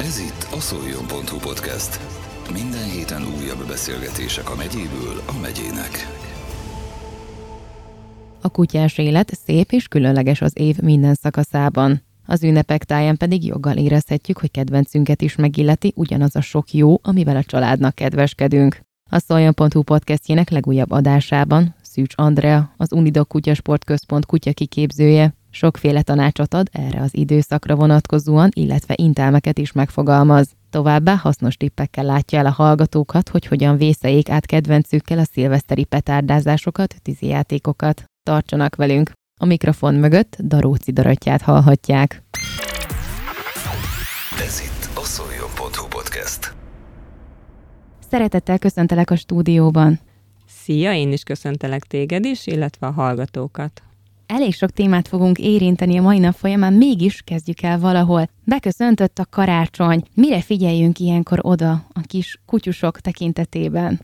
Ez itt a szoljon.hu podcast. Minden héten újabb beszélgetések a megyéből a megyének. A kutyás élet szép és különleges az év minden szakaszában. Az ünnepek táján pedig joggal érezhetjük, hogy kedvencünket is megilleti ugyanaz a sok jó, amivel a családnak kedveskedünk. A Szoljon.hu podcastjének legújabb adásában Szűcs Andrea, az Unidok Kutyasportközpont kutya kiképzője, sokféle tanácsot ad erre az időszakra vonatkozóan, illetve intelmeket is megfogalmaz. Továbbá hasznos tippekkel látja el a hallgatókat, hogy hogyan vészeljék át kedvencükkel a szilveszteri petárdázásokat, tűzijátékokat. Tartsanak velünk! A mikrofon mögött Daróci Dorottyát hallhatják. Ez itt a szoljon.hu podcast. Szeretettel köszöntelek a stúdióban. Szia, én is köszöntelek téged is, illetve a hallgatókat. Elég sok témát fogunk érinteni a mai nap folyamán, mégis kezdjük el valahol. Beköszöntött a karácsony. Mire figyeljünk ilyenkor oda a kis kutyusok tekintetében?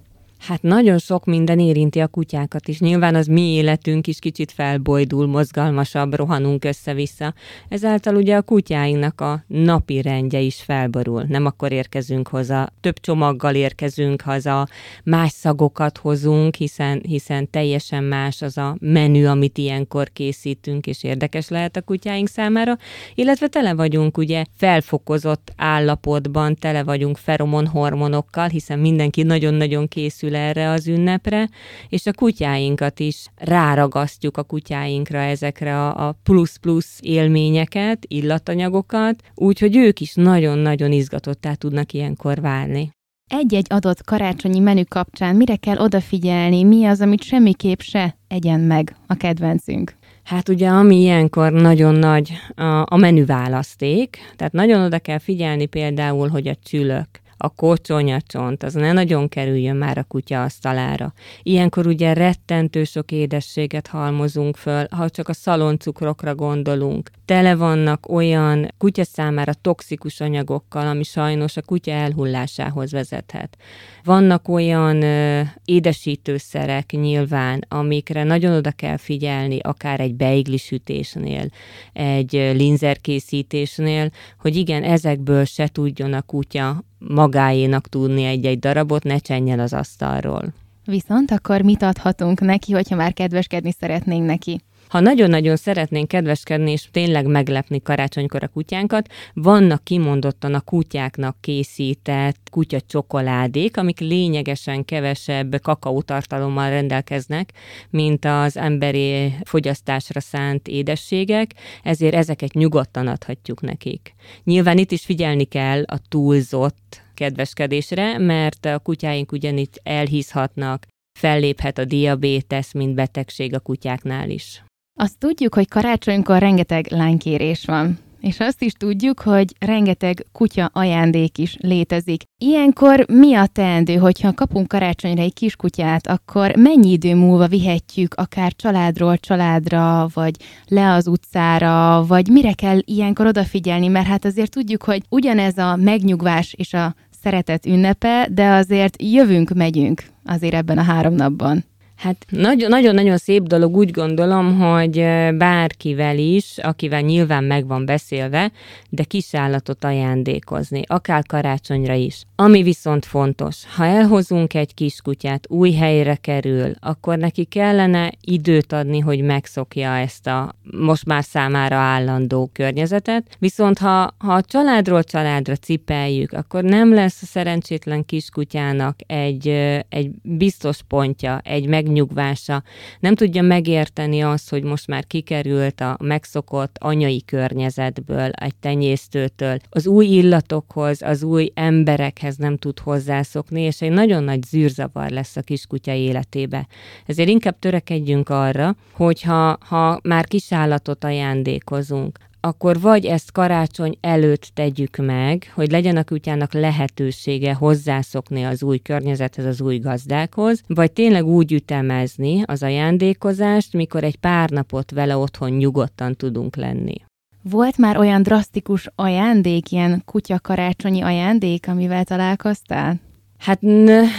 Hát nagyon sok minden érinti a kutyákat is. Nyilván az mi életünk is kicsit felbojdul, mozgalmasabb, rohanunk össze-vissza. Ezáltal ugye a kutyáinknak a napi rendje is felborul. Nem akkor érkezünk hozzá, több csomaggal érkezünk haza, más szagokat hozunk, hiszen, hiszen teljesen más az a menü, amit ilyenkor készítünk, és érdekes lehet a kutyáink számára. Illetve tele vagyunk ugye felfokozott állapotban, tele vagyunk feromon hormonokkal, hiszen mindenki nagyon-nagyon készül készül erre az ünnepre, és a kutyáinkat is ráragasztjuk a kutyáinkra ezekre a plusz-plusz élményeket, illatanyagokat, úgyhogy ők is nagyon-nagyon izgatottá tudnak ilyenkor válni. Egy-egy adott karácsonyi menü kapcsán mire kell odafigyelni, mi az, amit semmiképp se egyen meg a kedvencünk? Hát ugye, ami ilyenkor nagyon nagy a, a menüválaszték, tehát nagyon oda kell figyelni például, hogy a csülök, a kocsonyacsont, az ne nagyon kerüljön már a kutya asztalára. Ilyenkor ugye rettentő sok édességet halmozunk föl, ha csak a szaloncukrokra gondolunk. Tele vannak olyan kutya számára toxikus anyagokkal, ami sajnos a kutya elhullásához vezethet. Vannak olyan ö, édesítőszerek nyilván, amikre nagyon oda kell figyelni, akár egy beiglisütésnél, egy linzerkészítésnél, hogy igen, ezekből se tudjon a kutya magáénak tudni egy-egy darabot, ne csenjen az asztalról. Viszont akkor mit adhatunk neki, hogyha már kedveskedni szeretnénk neki? Ha nagyon-nagyon szeretnénk kedveskedni és tényleg meglepni karácsonykor a kutyánkat, vannak kimondottan a kutyáknak készített kutya csokoládék, amik lényegesen kevesebb kakaótartalommal rendelkeznek, mint az emberi fogyasztásra szánt édességek, ezért ezeket nyugodtan adhatjuk nekik. Nyilván itt is figyelni kell a túlzott kedveskedésre, mert a kutyáink ugyanitt elhízhatnak, felléphet a diabétesz, mint betegség a kutyáknál is. Azt tudjuk, hogy karácsonykor rengeteg lánykérés van. És azt is tudjuk, hogy rengeteg kutya ajándék is létezik. Ilyenkor mi a teendő, hogyha kapunk karácsonyra egy kiskutyát, akkor mennyi idő múlva vihetjük akár családról családra, vagy le az utcára, vagy mire kell ilyenkor odafigyelni, mert hát azért tudjuk, hogy ugyanez a megnyugvás és a szeretet ünnepe, de azért jövünk, megyünk azért ebben a három napban. Hát nagyon-nagyon szép dolog, úgy gondolom, hogy bárkivel is, akivel nyilván meg van beszélve, de kisállatot ajándékozni, akár karácsonyra is. Ami viszont fontos, ha elhozunk egy kiskutyát, új helyre kerül, akkor neki kellene időt adni, hogy megszokja ezt a most már számára állandó környezetet, viszont ha, ha a családról családra cipeljük, akkor nem lesz a szerencsétlen kiskutyának egy, egy biztos pontja, egy meg megnyugvása, nem tudja megérteni azt, hogy most már kikerült a megszokott anyai környezetből, egy tenyésztőtől, az új illatokhoz, az új emberekhez nem tud hozzászokni, és egy nagyon nagy zűrzavar lesz a kiskutya életébe. Ezért inkább törekedjünk arra, hogyha ha már kisállatot ajándékozunk, akkor vagy ezt karácsony előtt tegyük meg, hogy legyen a kutyának lehetősége hozzászokni az új környezethez, az új gazdákhoz, vagy tényleg úgy ütemezni az ajándékozást, mikor egy pár napot vele otthon nyugodtan tudunk lenni. Volt már olyan drasztikus ajándék, ilyen kutya karácsonyi ajándék, amivel találkoztál? Hát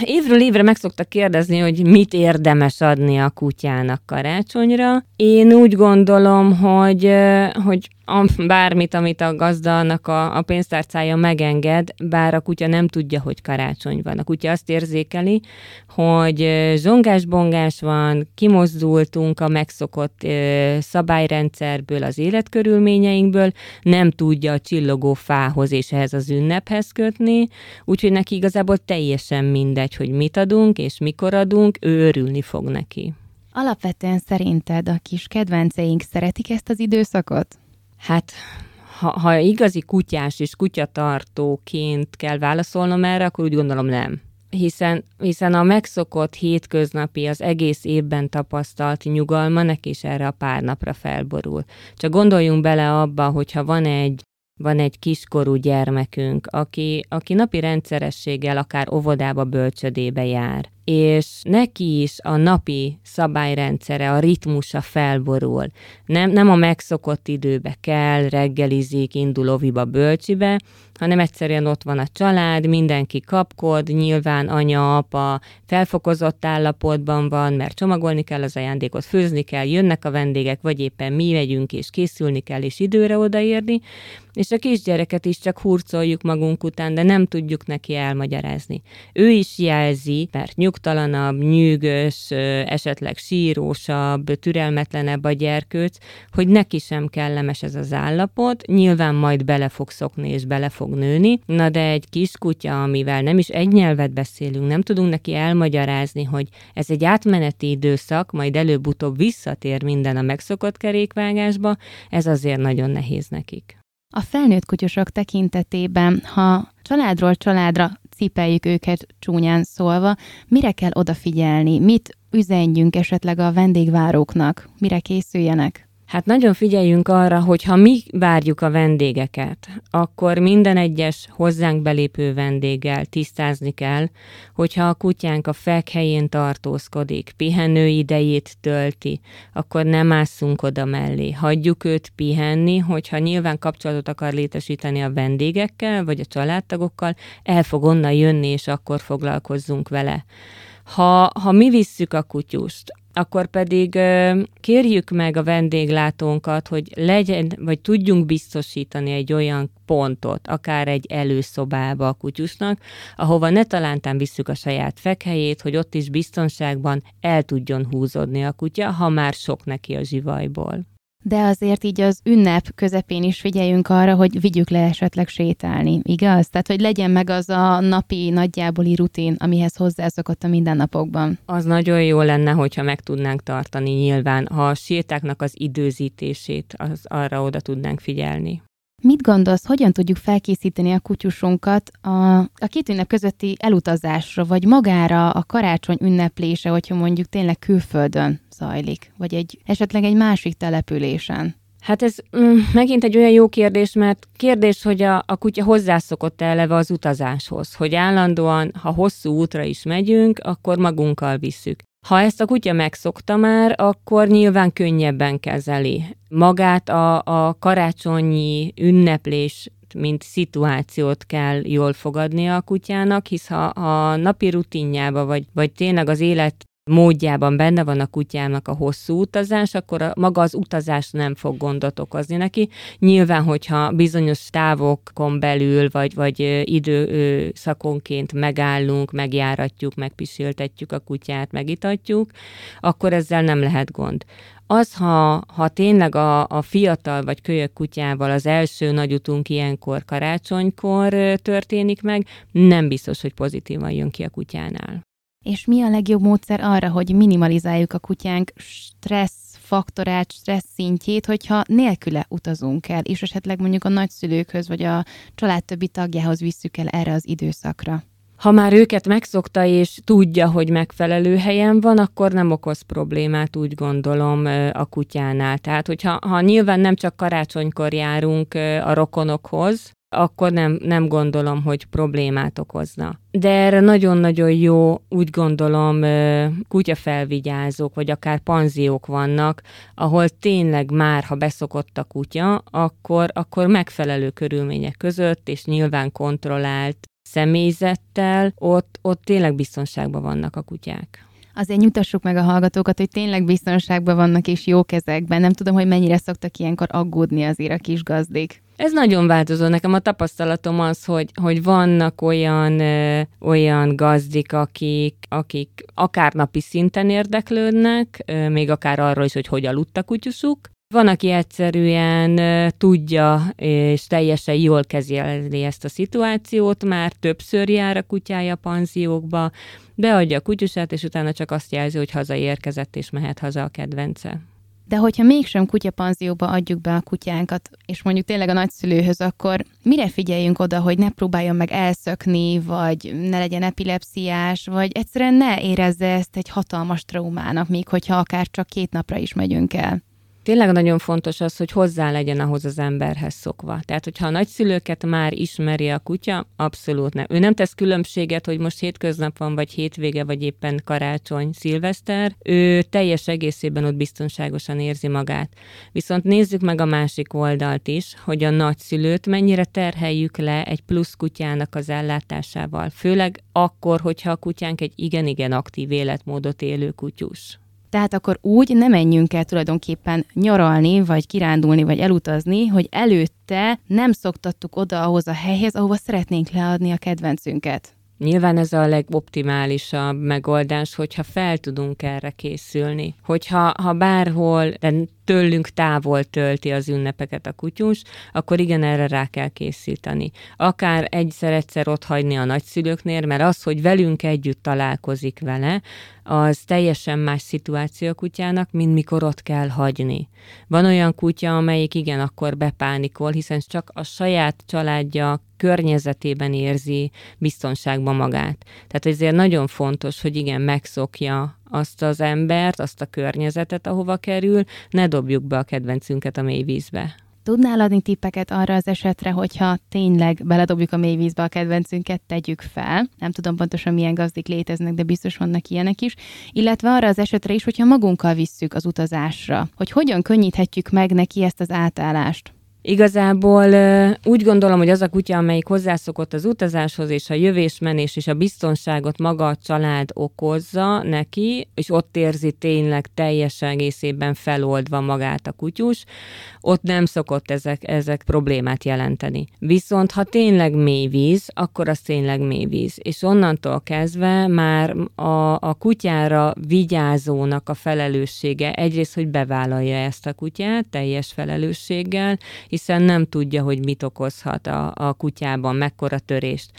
évről évre meg szoktak kérdezni, hogy mit érdemes adni a kutyának karácsonyra. Én úgy gondolom, hogy, hogy a, bármit, amit a gazdának a, a pénztárcája megenged, bár a kutya nem tudja, hogy karácsony van. A kutya azt érzékeli, hogy zsongás-bongás van, kimozdultunk a megszokott ö, szabályrendszerből, az életkörülményeinkből, nem tudja a csillogó fához és ehhez az ünnephez kötni, úgyhogy neki igazából teljesen mindegy, hogy mit adunk és mikor adunk, ő örülni fog neki. Alapvetően szerinted a kis kedvenceink szeretik ezt az időszakot? Hát, ha, ha igazi kutyás és kutyatartóként kell válaszolnom erre, akkor úgy gondolom nem. Hiszen, hiszen a megszokott hétköznapi, az egész évben tapasztalt nyugalma neki is erre a pár napra felborul. Csak gondoljunk bele abba, hogyha van egy van egy kiskorú gyermekünk, aki, aki napi rendszerességgel akár óvodába, bölcsödébe jár, és neki is a napi szabályrendszere, a ritmusa felborul. Nem, nem a megszokott időbe kell, reggelizik, indul oviba, bölcsibe, hanem egyszerűen ott van a család, mindenki kapkod, nyilván anya, apa felfokozott állapotban van, mert csomagolni kell az ajándékot, főzni kell, jönnek a vendégek, vagy éppen mi megyünk, és készülni kell, és időre odaérni, és a kisgyereket is csak hurcoljuk magunk után, de nem tudjuk neki elmagyarázni. Ő is jelzi, mert nyugtalanabb, nyűgös, esetleg sírósabb, türelmetlenebb a gyerkőc, hogy neki sem kellemes ez az állapot, nyilván majd bele fog szokni és bele fog nőni, na de egy kiskutya, amivel nem is egy nyelvet beszélünk, nem tudunk neki elmagyarázni, hogy ez egy átmeneti időszak, majd előbb-utóbb visszatér minden a megszokott kerékvágásba, ez azért nagyon nehéz nekik. A felnőtt kutyusok tekintetében, ha családról családra cipeljük őket csúnyán szólva, mire kell odafigyelni, mit üzenjünk esetleg a vendégváróknak, mire készüljenek? Hát nagyon figyeljünk arra, hogy ha mi várjuk a vendégeket, akkor minden egyes hozzánk belépő vendéggel tisztázni kell, hogyha a kutyánk a fekhelyén tartózkodik, pihenő idejét tölti, akkor nem ásszunk oda mellé. Hagyjuk őt pihenni, hogyha nyilván kapcsolatot akar létesíteni a vendégekkel, vagy a családtagokkal, el fog onnan jönni, és akkor foglalkozzunk vele. Ha, ha mi visszük a kutyust, akkor pedig kérjük meg a vendéglátónkat, hogy legyen, vagy tudjunk biztosítani egy olyan pontot, akár egy előszobába a kutyusnak, ahova ne talántán visszük a saját fekhelyét, hogy ott is biztonságban el tudjon húzódni a kutya, ha már sok neki a zsivajból de azért így az ünnep közepén is figyeljünk arra, hogy vigyük le esetleg sétálni, igaz? Tehát, hogy legyen meg az a napi nagyjáboli rutin, amihez hozzászokott a mindennapokban. Az nagyon jó lenne, hogyha meg tudnánk tartani nyilván, ha a sétáknak az időzítését, az arra oda tudnánk figyelni. Mit gondolsz, hogyan tudjuk felkészíteni a kutyusunkat a, a két ünnep közötti elutazásra, vagy magára a karácsony ünneplése, hogyha mondjuk tényleg külföldön zajlik, vagy egy esetleg egy másik településen? Hát ez mm, megint egy olyan jó kérdés, mert kérdés, hogy a, a kutya hozzászokott eleve az utazáshoz, hogy állandóan, ha hosszú útra is megyünk, akkor magunkkal visszük. Ha ezt a kutya megszokta már, akkor nyilván könnyebben kezeli. Magát a, a karácsonyi ünneplés mint szituációt kell jól fogadni a kutyának, hisz ha a napi rutinjába, vagy, vagy tényleg az élet módjában benne van a kutyának a hosszú utazás, akkor a, maga az utazás nem fog gondot okozni neki. Nyilván, hogyha bizonyos távokon belül, vagy, vagy időszakonként megállunk, megjáratjuk, megpisiltetjük a kutyát, megitatjuk, akkor ezzel nem lehet gond. Az, ha, ha tényleg a, a fiatal vagy kölyök kutyával az első nagyutunk ilyenkor karácsonykor történik meg, nem biztos, hogy pozitívan jön ki a kutyánál. És mi a legjobb módszer arra, hogy minimalizáljuk a kutyánk stressz faktorát, stressz szintjét, hogyha nélküle utazunk el, és esetleg mondjuk a nagyszülőkhöz, vagy a család többi tagjához visszük el erre az időszakra? Ha már őket megszokta és tudja, hogy megfelelő helyen van, akkor nem okoz problémát, úgy gondolom, a kutyánál. Tehát, hogyha ha nyilván nem csak karácsonykor járunk a rokonokhoz, akkor nem, nem gondolom, hogy problémát okozna. De erre nagyon-nagyon jó, úgy gondolom, kutyafelvigyázók, vagy akár panziók vannak, ahol tényleg már, ha beszokott a kutya, akkor, akkor megfelelő körülmények között, és nyilván kontrollált személyzettel, ott, ott tényleg biztonságban vannak a kutyák. Azért nyugtassuk meg a hallgatókat, hogy tényleg biztonságban vannak és jó kezekben. Nem tudom, hogy mennyire szoktak ilyenkor aggódni azért a kis gazdik. Ez nagyon változó. Nekem a tapasztalatom az, hogy, hogy vannak olyan, ö, olyan gazdik, akik, akik akár napi szinten érdeklődnek, ö, még akár arról is, hogy hogy aludt kutyusuk, van, aki egyszerűen tudja és teljesen jól kezeli ezt a szituációt, már többször jár a kutyája panziókba, beadja a kutyusát, és utána csak azt jelzi, hogy hazaérkezett, és mehet haza a kedvence. De hogyha mégsem kutyapanzióba adjuk be a kutyánkat, és mondjuk tényleg a nagyszülőhöz, akkor mire figyeljünk oda, hogy ne próbáljon meg elszökni, vagy ne legyen epilepsziás, vagy egyszerűen ne érezze ezt egy hatalmas traumának, még hogyha akár csak két napra is megyünk el? Tényleg nagyon fontos az, hogy hozzá legyen ahhoz az emberhez szokva. Tehát, hogyha a nagyszülőket már ismeri a kutya, abszolút nem. Ő nem tesz különbséget, hogy most hétköznap van, vagy hétvége, vagy éppen karácsony, szilveszter. Ő teljes egészében ott biztonságosan érzi magát. Viszont nézzük meg a másik oldalt is, hogy a nagyszülőt mennyire terheljük le egy plusz kutyának az ellátásával. Főleg akkor, hogyha a kutyánk egy igen-igen aktív életmódot élő kutyus. Tehát akkor úgy nem menjünk el tulajdonképpen nyaralni, vagy kirándulni, vagy elutazni, hogy előtte nem szoktattuk oda ahhoz a helyhez, ahova szeretnénk leadni a kedvencünket. Nyilván ez a legoptimálisabb megoldás, hogyha fel tudunk erre készülni. Hogyha ha bárhol, de tőlünk távol tölti az ünnepeket a kutyus, akkor igen, erre rá kell készíteni. Akár egyszer-egyszer ott hagyni a nagyszülőknél, mert az, hogy velünk együtt találkozik vele, az teljesen más szituáció a kutyának, mint mikor ott kell hagyni. Van olyan kutya, amelyik igen, akkor bepánikol, hiszen csak a saját családja környezetében érzi biztonságban magát. Tehát ezért nagyon fontos, hogy igen, megszokja azt az embert, azt a környezetet, ahova kerül, ne dobjuk be a kedvencünket a mély vízbe. Tudnál adni tippeket arra az esetre, hogyha tényleg beledobjuk a mélyvízbe a kedvencünket, tegyük fel. Nem tudom pontosan milyen gazdik léteznek, de biztos vannak ilyenek is. Illetve arra az esetre is, hogyha magunkkal visszük az utazásra, hogy hogyan könnyíthetjük meg neki ezt az átállást. Igazából úgy gondolom, hogy az a kutya, amelyik hozzászokott az utazáshoz, és a jövésmenés és a biztonságot maga a család okozza neki, és ott érzi tényleg teljes egészében feloldva magát a kutyus, ott nem szokott ezek, ezek problémát jelenteni. Viszont ha tényleg mély víz, akkor az tényleg mély víz. És onnantól kezdve már a, a kutyára vigyázónak a felelőssége egyrészt, hogy bevállalja ezt a kutyát teljes felelősséggel, hiszen nem tudja, hogy mit okozhat a, a kutyában, mekkora törést.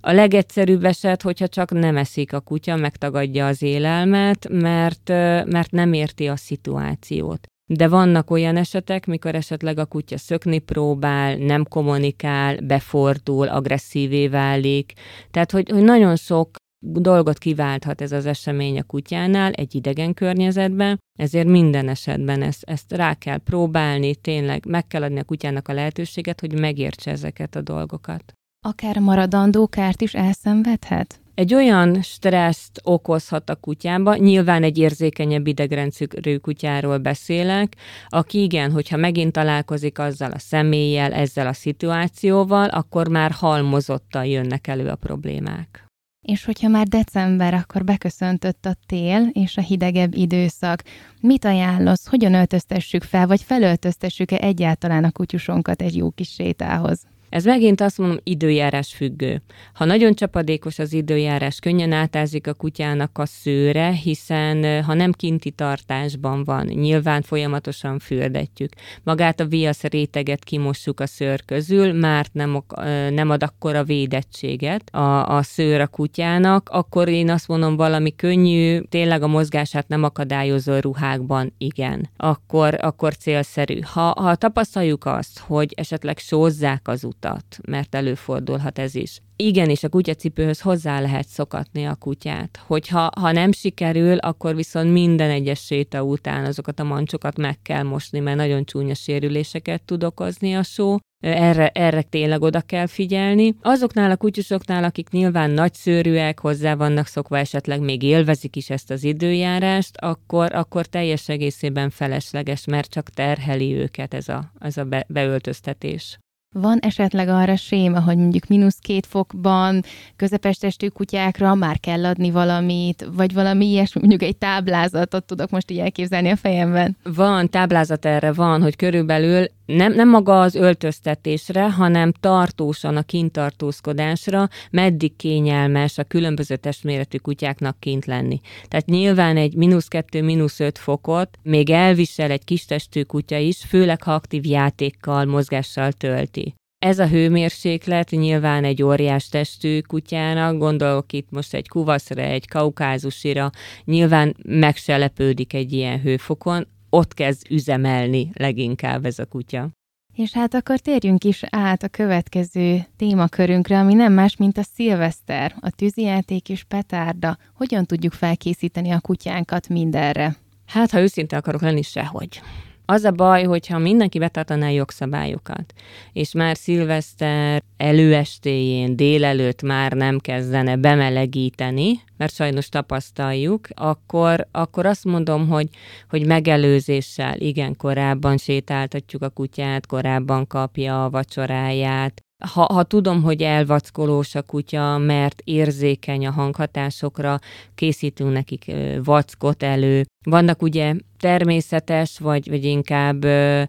A legegyszerűbb eset, hogyha csak nem eszik a kutya, megtagadja az élelmet, mert, mert nem érti a szituációt. De vannak olyan esetek, mikor esetleg a kutya szökni próbál, nem kommunikál, befordul, agresszívé válik. Tehát, hogy, hogy nagyon sok dolgot kiválthat ez az esemény a kutyánál egy idegen környezetben, ezért minden esetben ezt, ezt rá kell próbálni, tényleg meg kell adni a kutyának a lehetőséget, hogy megértse ezeket a dolgokat. Akár maradandó kárt is elszenvedhet? Egy olyan stresszt okozhat a kutyába, nyilván egy érzékenyebb idegrendszerű kutyáról beszélek, aki igen, hogyha megint találkozik azzal a személlyel, ezzel a szituációval, akkor már halmozottan jönnek elő a problémák. És hogyha már december, akkor beköszöntött a tél és a hidegebb időszak. Mit ajánlasz, hogyan öltöztessük fel, vagy felöltöztessük-e egyáltalán a kutyusonkat egy jó kis sétához? Ez megint azt mondom, időjárás függő. Ha nagyon csapadékos az időjárás, könnyen átázik a kutyának a szőre, hiszen ha nem kinti tartásban van, nyilván folyamatosan fürdetjük. Magát a viasz réteget kimossuk a szőr közül, már nem, nem ad akkora védettséget a, a szőr a kutyának, akkor én azt mondom, valami könnyű, tényleg a mozgását nem akadályozó ruhákban, igen. Akkor, akkor célszerű. Ha, ha tapasztaljuk azt, hogy esetleg sózzák az utat, utat, mert előfordulhat ez is. Igen, és a kutyacipőhöz hozzá lehet szokatni a kutyát. Hogyha ha nem sikerül, akkor viszont minden egyes séta után azokat a mancsokat meg kell mosni, mert nagyon csúnya sérüléseket tud okozni a só. Erre, erre tényleg oda kell figyelni. Azoknál a kutyusoknál, akik nyilván nagyszőrűek, hozzá vannak szokva, esetleg még élvezik is ezt az időjárást, akkor, akkor teljes egészében felesleges, mert csak terheli őket ez a, ez a be, beöltöztetés. Van esetleg arra séma, hogy mondjuk mínusz két fokban közepes testű kutyákra már kell adni valamit, vagy valami ilyesmi, mondjuk egy táblázatot tudok most így elképzelni a fejemben? Van, táblázat erre van, hogy körülbelül nem, nem maga az öltöztetésre, hanem tartósan a kintartózkodásra, meddig kényelmes a különböző testméretű kutyáknak kint lenni. Tehát nyilván egy mínusz kettő, mínusz öt fokot még elvisel egy kis testű kutya is, főleg ha aktív játékkal, mozgással tölti. Ez a hőmérséklet nyilván egy óriás testű kutyának, gondolok itt most egy kuvaszra, egy kaukázusira, nyilván megselepődik egy ilyen hőfokon, ott kezd üzemelni leginkább ez a kutya. És hát akkor térjünk is át a következő témakörünkre, ami nem más, mint a szilveszter, a tűzijáték és petárda. Hogyan tudjuk felkészíteni a kutyánkat mindenre? Hát, ha őszinte akarok lenni, sehogy. Az a baj, hogyha mindenki betartaná jogszabályokat, és már szilveszter előestéjén, délelőtt már nem kezdene bemelegíteni, mert sajnos tapasztaljuk, akkor, akkor azt mondom, hogy, hogy megelőzéssel, igen, korábban sétáltatjuk a kutyát, korábban kapja a vacsoráját, ha, ha tudom, hogy elvackolós a kutya, mert érzékeny a hanghatásokra, készítünk nekik vackot elő. Vannak ugye természetes, vagy, vagy inkább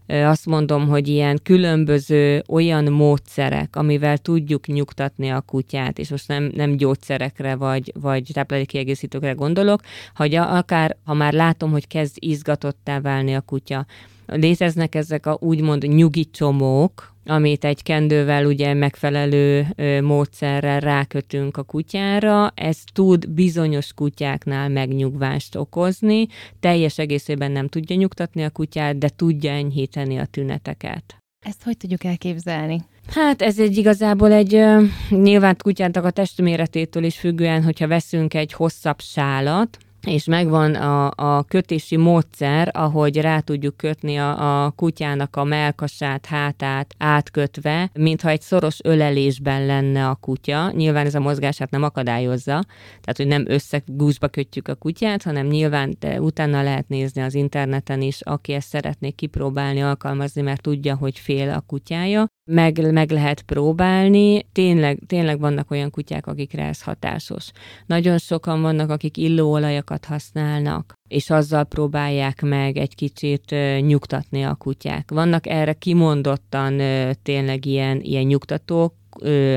azt mondom, hogy ilyen különböző olyan módszerek, amivel tudjuk nyugtatni a kutyát, és most nem, nem gyógyszerekre vagy, vagy táplálékkiegészítőkre gondolok, hogy akár, ha már látom, hogy kezd izgatottá válni a kutya, léteznek ezek a úgymond nyugi csomók, amit egy kendővel ugye megfelelő módszerrel rákötünk a kutyára, ez tud bizonyos kutyáknál megnyugvást okozni, teljes egészében nem tudja nyugtatni a kutyát, de tudja enyhíteni a tüneteket. Ezt hogy tudjuk elképzelni? Hát ez egy igazából egy, nyilván kutyának a testméretétől is függően, hogyha veszünk egy hosszabb sálat, és megvan a, a kötési módszer, ahogy rá tudjuk kötni a, a kutyának a melkasát, hátát átkötve, mintha egy szoros ölelésben lenne a kutya. Nyilván ez a mozgását nem akadályozza, tehát hogy nem összegúzsba kötjük a kutyát, hanem nyilván de utána lehet nézni az interneten is, aki ezt szeretné kipróbálni, alkalmazni, mert tudja, hogy fél a kutyája. Meg, meg lehet próbálni. Tényleg, tényleg vannak olyan kutyák, akikre ez hatásos. Nagyon sokan vannak, akik illóolajakat használnak, és azzal próbálják meg egy kicsit nyugtatni a kutyák. Vannak erre kimondottan tényleg ilyen, ilyen nyugtatók,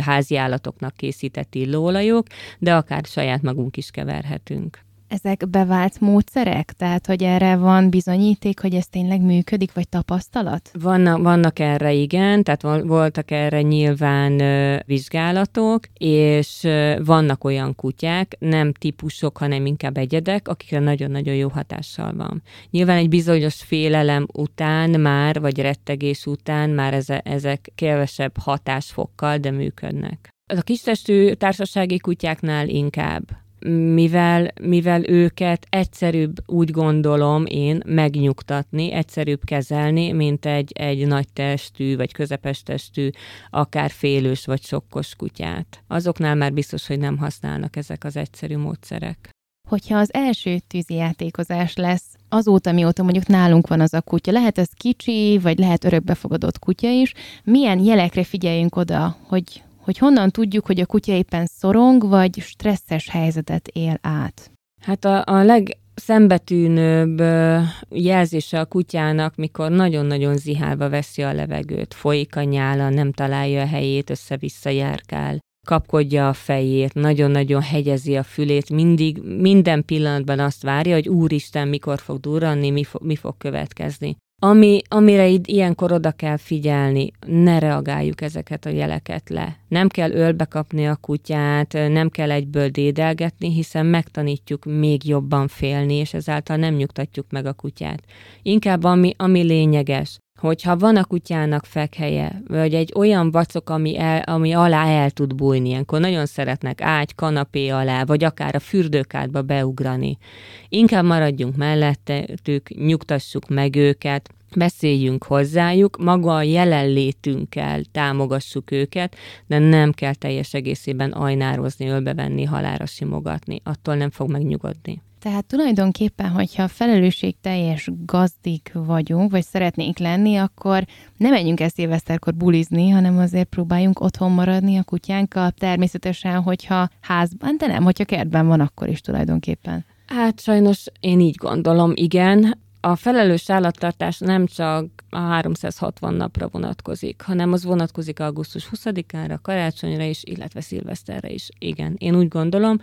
házi állatoknak készített illóolajok, de akár saját magunk is keverhetünk ezek bevált módszerek? Tehát, hogy erre van bizonyíték, hogy ez tényleg működik, vagy tapasztalat? Vannak, vannak erre igen, tehát voltak erre nyilván ö, vizsgálatok, és ö, vannak olyan kutyák, nem típusok, hanem inkább egyedek, akikre nagyon-nagyon jó hatással van. Nyilván egy bizonyos félelem után már, vagy rettegés után már eze, ezek kevesebb hatásfokkal, de működnek. A kistestű társasági kutyáknál inkább mivel, mivel őket egyszerűbb, úgy gondolom én, megnyugtatni, egyszerűbb kezelni, mint egy, egy nagy testű, vagy közepes testű, akár félős, vagy sokkos kutyát. Azoknál már biztos, hogy nem használnak ezek az egyszerű módszerek. Hogyha az első tűzijátékozás lesz, azóta, mióta mondjuk nálunk van az a kutya, lehet ez kicsi, vagy lehet örökbefogadott kutya is, milyen jelekre figyeljünk oda, hogy hogy honnan tudjuk, hogy a kutya éppen szorong, vagy stresszes helyzetet él át? Hát a, a leg szembetűnőbb jelzése a kutyának, mikor nagyon-nagyon zihálva veszi a levegőt, folyik a nyála, nem találja a helyét, össze-vissza járkál, kapkodja a fejét, nagyon-nagyon hegyezi a fülét, mindig, minden pillanatban azt várja, hogy úristen, mikor fog durranni, mi, fo- mi fog következni. Ami, amire így ilyenkor oda kell figyelni, ne reagáljuk ezeket a jeleket le. Nem kell ölbe kapni a kutyát, nem kell egyből dédelgetni, hiszen megtanítjuk még jobban félni, és ezáltal nem nyugtatjuk meg a kutyát. Inkább ami, ami lényeges, hogyha van a kutyának fekhelye, vagy egy olyan vacok, ami, el, ami alá el tud bújni, ilyenkor nagyon szeretnek ágy, kanapé alá, vagy akár a fürdőkádba beugrani. Inkább maradjunk mellettük, nyugtassuk meg őket, beszéljünk hozzájuk, maga a jelenlétünkkel támogassuk őket, de nem kell teljes egészében ajnározni, ölbevenni, halára simogatni. Attól nem fog megnyugodni. Tehát tulajdonképpen, hogyha felelősségteljes gazdik vagyunk, vagy szeretnénk lenni, akkor nem menjünk el szilveszterkor bulizni, hanem azért próbáljunk otthon maradni a kutyánkkal, természetesen, hogyha házban, de nem, hogyha kertben van, akkor is tulajdonképpen. Hát sajnos én így gondolom, igen a felelős állattartás nem csak a 360 napra vonatkozik, hanem az vonatkozik augusztus 20-ára, karácsonyra is, illetve szilveszterre is. Igen, én úgy gondolom,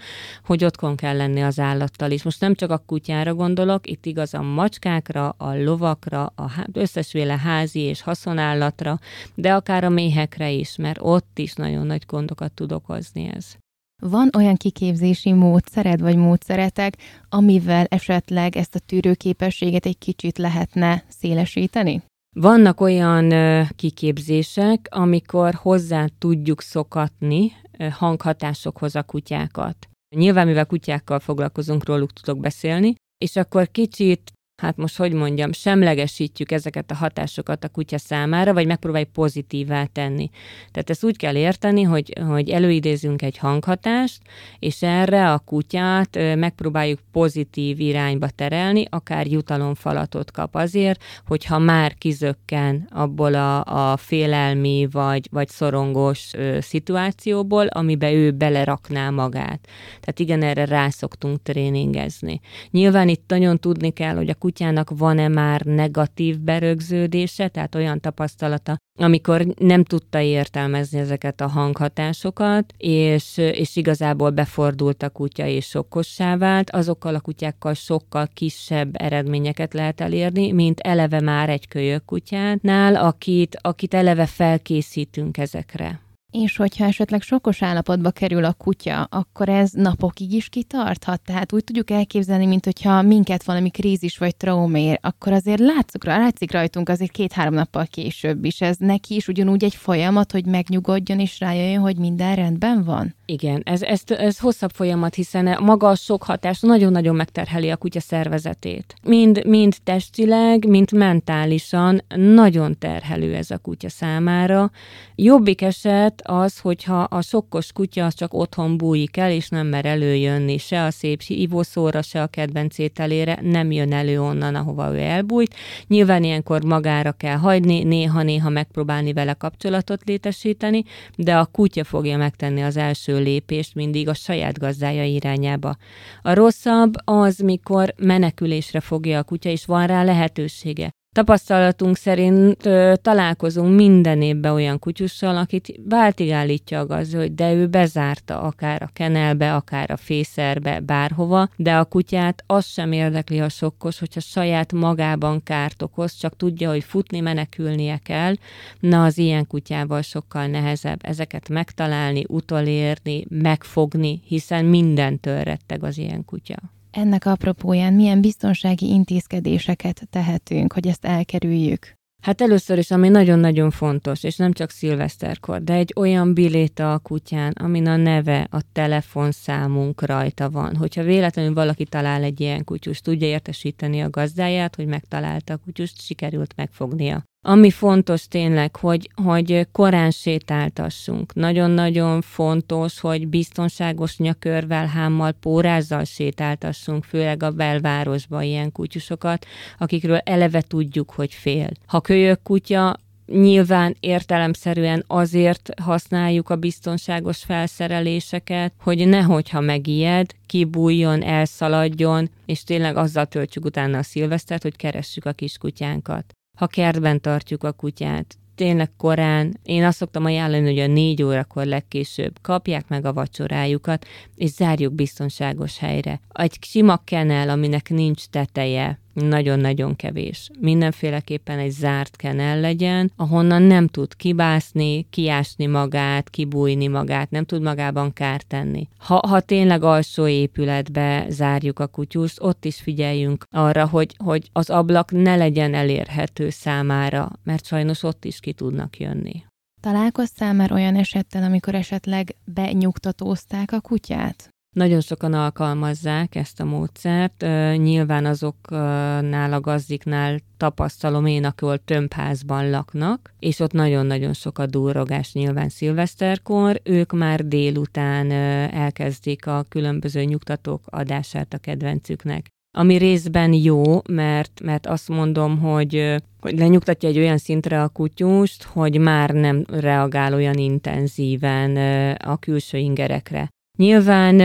hogy otthon kell lenni az állattal is. Most nem csak a kutyára gondolok, itt igaz a macskákra, a lovakra, a összesvéle házi és haszonállatra, de akár a méhekre is, mert ott is nagyon nagy gondokat tud okozni ez. Van olyan kiképzési módszered vagy módszeretek, amivel esetleg ezt a tűrőképességet egy kicsit lehetne szélesíteni? Vannak olyan kiképzések, amikor hozzá tudjuk szokatni hanghatásokhoz a kutyákat. Nyilván, mivel kutyákkal foglalkozunk, róluk tudok beszélni, és akkor kicsit hát most hogy mondjam, semlegesítjük ezeket a hatásokat a kutya számára, vagy megpróbáljuk pozitívá tenni. Tehát ezt úgy kell érteni, hogy, hogy előidézünk egy hanghatást, és erre a kutyát megpróbáljuk pozitív irányba terelni, akár jutalomfalatot kap azért, hogyha már kizökken abból a, a félelmi vagy, vagy szorongós szituációból, amibe ő belerakná magát. Tehát igen, erre rászoktunk tréningezni. Nyilván itt nagyon tudni kell, hogy a kutyának van-e már negatív berögződése, tehát olyan tapasztalata, amikor nem tudta értelmezni ezeket a hanghatásokat, és, és igazából befordult a kutya és sokkossá vált, azokkal a kutyákkal sokkal kisebb eredményeket lehet elérni, mint eleve már egy kölyök kutyánál, akit, akit eleve felkészítünk ezekre. És hogyha esetleg sokkos állapotba kerül a kutya, akkor ez napokig is kitarthat? Tehát úgy tudjuk elképzelni, mint hogyha minket valami krízis vagy traumér, akkor azért látszuk, látszik rajtunk azért két-három nappal később is. Ez neki is ugyanúgy egy folyamat, hogy megnyugodjon és rájöjjön, hogy minden rendben van? Igen, ez, ez, ez hosszabb folyamat, hiszen maga a sok hatás nagyon-nagyon megterheli a kutya szervezetét. Mind, mind testileg, mind mentálisan nagyon terhelő ez a kutya számára. Jobbik eset az, hogyha a sokkos kutya az csak otthon bújik el, és nem mer előjönni se a szép ivószóra, se a kedvenc ételére, nem jön elő onnan, ahova ő elbújt. Nyilván ilyenkor magára kell hagyni, néha-néha megpróbálni vele kapcsolatot létesíteni, de a kutya fogja megtenni az első lépést mindig a saját gazdája irányába. A rosszabb az, mikor menekülésre fogja a kutya, és van rá lehetősége. Tapasztalatunk szerint ö, találkozunk minden évben olyan kutyussal, akit váltig állítja a gazda, hogy de ő bezárta akár a kenelbe, akár a fészerbe, bárhova, de a kutyát az sem érdekli, a sokkos, hogyha saját magában kárt okoz, csak tudja, hogy futni, menekülnie kell. Na, az ilyen kutyával sokkal nehezebb ezeket megtalálni, utolérni, megfogni, hiszen mindentől retteg az ilyen kutya ennek apropóján milyen biztonsági intézkedéseket tehetünk, hogy ezt elkerüljük? Hát először is, ami nagyon-nagyon fontos, és nem csak szilveszterkor, de egy olyan biléta a kutyán, amin a neve, a telefonszámunk rajta van. Hogyha véletlenül valaki talál egy ilyen kutyust, tudja értesíteni a gazdáját, hogy megtalálta a kutyust, sikerült megfognia. Ami fontos tényleg, hogy, hogy korán sétáltassunk. Nagyon-nagyon fontos, hogy biztonságos nyakörvel, hámmal, pórázzal sétáltassunk, főleg a belvárosba ilyen kutyusokat, akikről eleve tudjuk, hogy fél. Ha kölyök kutya, Nyilván értelemszerűen azért használjuk a biztonságos felszereléseket, hogy nehogy, ha megijed, kibújjon, elszaladjon, és tényleg azzal töltsük utána a szilvesztert, hogy keressük a kiskutyánkat ha kertben tartjuk a kutyát, tényleg korán, én azt szoktam ajánlani, hogy a négy órakor legkésőbb kapják meg a vacsorájukat, és zárjuk biztonságos helyre. Egy sima kenel, aminek nincs teteje, nagyon-nagyon kevés. Mindenféleképpen egy zárt kenel legyen, ahonnan nem tud kibászni, kiásni magát, kibújni magát, nem tud magában kárt tenni. Ha, ha tényleg alsó épületbe zárjuk a kutyust, ott is figyeljünk arra, hogy, hogy az ablak ne legyen elérhető számára, mert sajnos ott is ki tudnak jönni. Találkoztál már olyan esettel, amikor esetleg benyugtatózták a kutyát? Nagyon sokan alkalmazzák ezt a módszert. Nyilván azoknál a gazdiknál tapasztalom én, ahol tömbházban laknak, és ott nagyon-nagyon sok a durrogás nyilván szilveszterkor. Ők már délután elkezdik a különböző nyugtatók adását a kedvencüknek ami részben jó, mert, mert azt mondom, hogy, hogy lenyugtatja egy olyan szintre a kutyust, hogy már nem reagál olyan intenzíven a külső ingerekre. Nyilván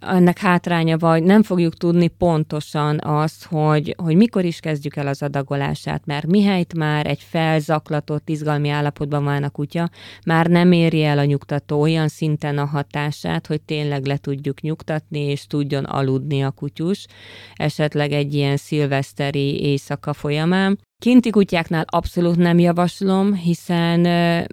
ennek hátránya vagy nem fogjuk tudni pontosan azt, hogy, hogy mikor is kezdjük el az adagolását, mert mihelyt már egy felzaklatott, izgalmi állapotban van a kutya, már nem éri el a nyugtató olyan szinten a hatását, hogy tényleg le tudjuk nyugtatni, és tudjon aludni a kutyus, esetleg egy ilyen szilveszteri éjszaka folyamán. Kinti kutyáknál abszolút nem javaslom, hiszen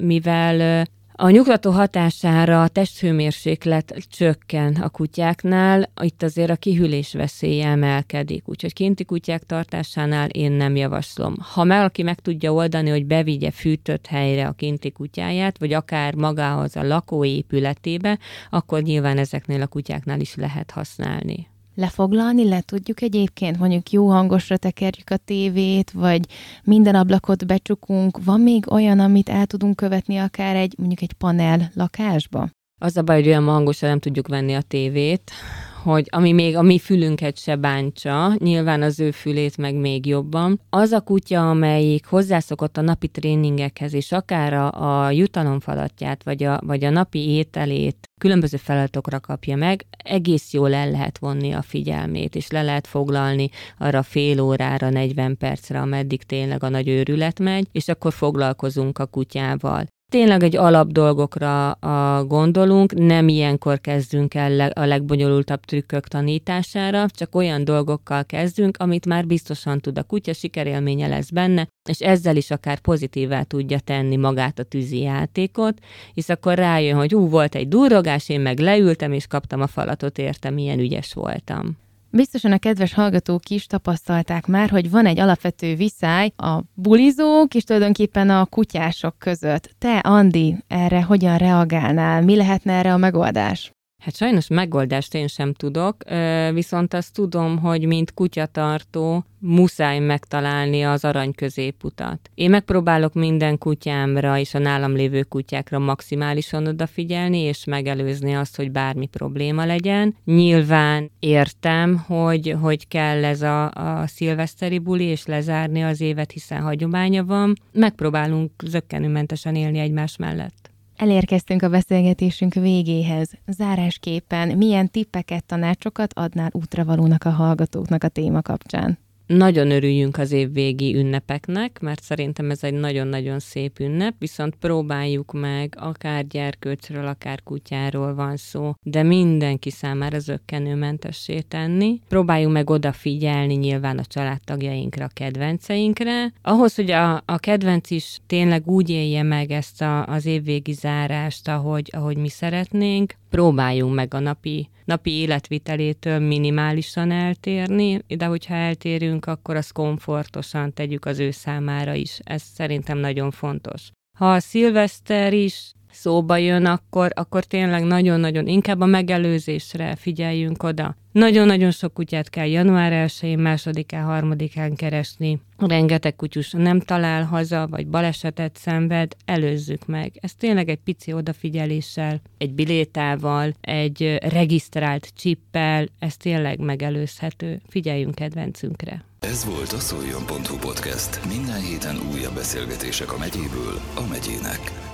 mivel a nyugtató hatására a testhőmérséklet csökken a kutyáknál, itt azért a kihűlés veszélye emelkedik, úgyhogy kinti kutyák tartásánál én nem javaslom. Ha valaki meg tudja oldani, hogy bevigye fűtött helyre a kinti kutyáját, vagy akár magához a lakóépületébe, akkor nyilván ezeknél a kutyáknál is lehet használni lefoglalni, le tudjuk egyébként, mondjuk jó hangosra tekerjük a tévét, vagy minden ablakot becsukunk. Van még olyan, amit el tudunk követni akár egy, mondjuk egy panel lakásba? Az a baj, hogy olyan hangosra nem tudjuk venni a tévét, hogy ami még a mi fülünket se bántsa, nyilván az ő fülét meg még jobban. Az a kutya, amelyik hozzászokott a napi tréningekhez, és akár a, a jutalomfalatját, vagy a, vagy a napi ételét különböző feladatokra kapja meg, egész jól el lehet vonni a figyelmét, és le lehet foglalni arra fél órára, 40 percre, ameddig tényleg a nagy őrület megy, és akkor foglalkozunk a kutyával tényleg egy alap dolgokra a gondolunk, nem ilyenkor kezdünk el a legbonyolultabb trükkök tanítására, csak olyan dolgokkal kezdünk, amit már biztosan tud a kutya, sikerélménye lesz benne, és ezzel is akár pozitívá tudja tenni magát a tűzi játékot, és akkor rájön, hogy ú, volt egy durrogás, én meg leültem, és kaptam a falatot, értem, milyen ügyes voltam. Biztosan a kedves hallgatók is tapasztalták már, hogy van egy alapvető viszály a bulizók és tulajdonképpen a kutyások között. Te, Andi, erre hogyan reagálnál? Mi lehetne erre a megoldás? Hát sajnos megoldást én sem tudok, viszont azt tudom, hogy mint kutyatartó muszáj megtalálni az arany középutat. Én megpróbálok minden kutyámra és a nálam lévő kutyákra maximálisan odafigyelni, és megelőzni azt, hogy bármi probléma legyen. Nyilván értem, hogy, hogy kell ez a, a szilveszteri buli, és lezárni az évet, hiszen hagyománya van. Megpróbálunk zöggenőmentesen élni egymás mellett. Elérkeztünk a beszélgetésünk végéhez. Zárásképpen milyen tippeket, tanácsokat adnál útravalónak a hallgatóknak a téma kapcsán? Nagyon örüljünk az évvégi ünnepeknek, mert szerintem ez egy nagyon-nagyon szép ünnep, viszont próbáljuk meg, akár gyerkőcről, akár kutyáról van szó, de mindenki számára zöggenőmentessé tenni. Próbáljunk meg odafigyelni nyilván a családtagjainkra, a kedvenceinkre. Ahhoz, hogy a, a kedvenc is tényleg úgy élje meg ezt a, az évvégi zárást, ahogy, ahogy mi szeretnénk, próbáljunk meg a napi, napi életvitelétől minimálisan eltérni, de hogyha eltérünk, akkor azt komfortosan tegyük az ő számára is. Ez szerintem nagyon fontos. Ha a szilveszter is szóba jön, akkor, akkor tényleg nagyon-nagyon inkább a megelőzésre figyeljünk oda. Nagyon-nagyon sok kutyát kell január 1-én, másodikán, harmadikán keresni. Rengeteg kutyus nem talál haza, vagy balesetet szenved, előzzük meg. Ez tényleg egy pici odafigyeléssel, egy bilétával, egy regisztrált csippel, ez tényleg megelőzhető. Figyeljünk kedvencünkre. Ez volt a szoljon.hu podcast. Minden héten újabb beszélgetések a megyéből a megyének.